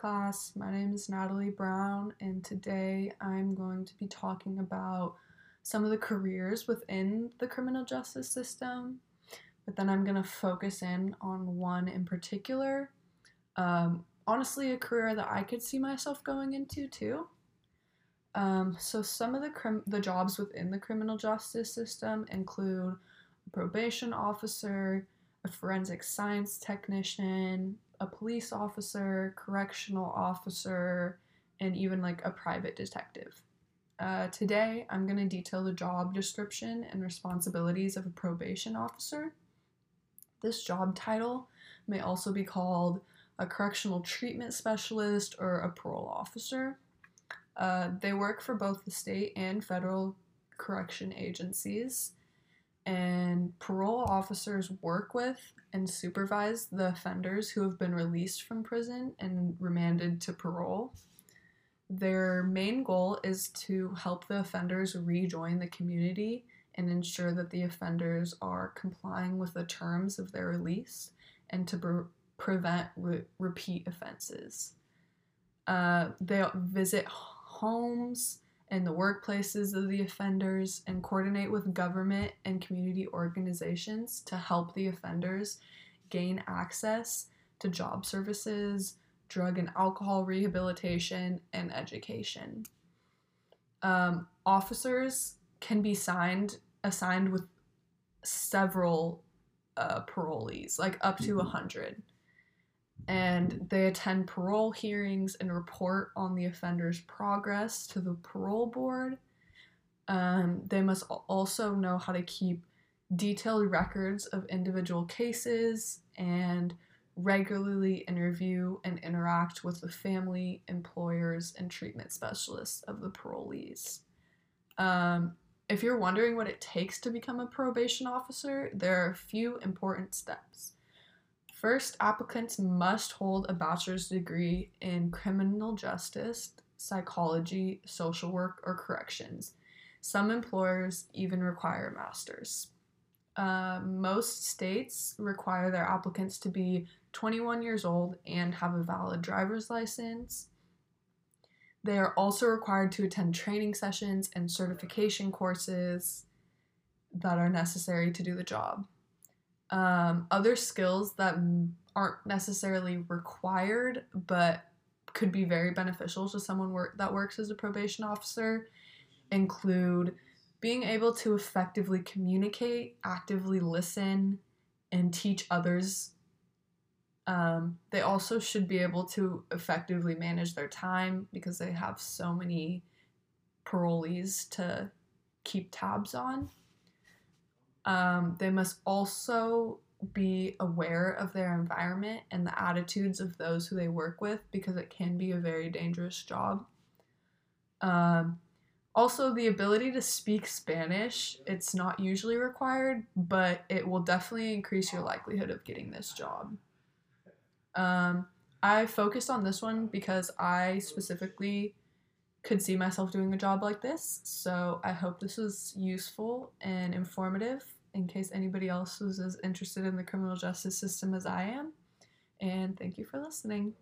class. My name is Natalie Brown, and today I'm going to be talking about some of the careers within the criminal justice system, but then I'm going to focus in on one in particular. Um, honestly, a career that I could see myself going into too. Um, so, some of the, crim- the jobs within the criminal justice system include a probation officer, a forensic science technician, a police officer, correctional officer, and even like a private detective. Uh, today, I'm going to detail the job description and responsibilities of a probation officer. This job title may also be called a correctional treatment specialist or a parole officer. Uh, they work for both the state and federal correction agencies and parole officers work with and supervise the offenders who have been released from prison and remanded to parole. Their main goal is to help the offenders rejoin the community and ensure that the offenders are complying with the terms of their release and to pre- prevent re- repeat offenses. Uh, they visit homes, and the workplaces of the offenders and coordinate with government and community organizations to help the offenders gain access to job services, drug and alcohol rehabilitation, and education. Um, officers can be signed assigned with several uh, parolees, like up to a hundred and they attend parole hearings and report on the offender's progress to the parole board. Um, they must also know how to keep detailed records of individual cases and regularly interview and interact with the family, employers, and treatment specialists of the parolees. Um, if you're wondering what it takes to become a probation officer, there are a few important steps. First, applicants must hold a bachelor's degree in criminal justice, psychology, social work, or corrections. Some employers even require master's. Uh, most states require their applicants to be 21 years old and have a valid driver's license. They are also required to attend training sessions and certification courses that are necessary to do the job. Um, other skills that aren't necessarily required but could be very beneficial to someone work, that works as a probation officer include being able to effectively communicate, actively listen, and teach others. Um, they also should be able to effectively manage their time because they have so many parolees to keep tabs on. Um, they must also be aware of their environment and the attitudes of those who they work with because it can be a very dangerous job. Um, also, the ability to speak Spanish, it's not usually required, but it will definitely increase your likelihood of getting this job. Um, I focused on this one because I specifically could see myself doing a job like this. So I hope this was useful and informative in case anybody else was as interested in the criminal justice system as I am. And thank you for listening.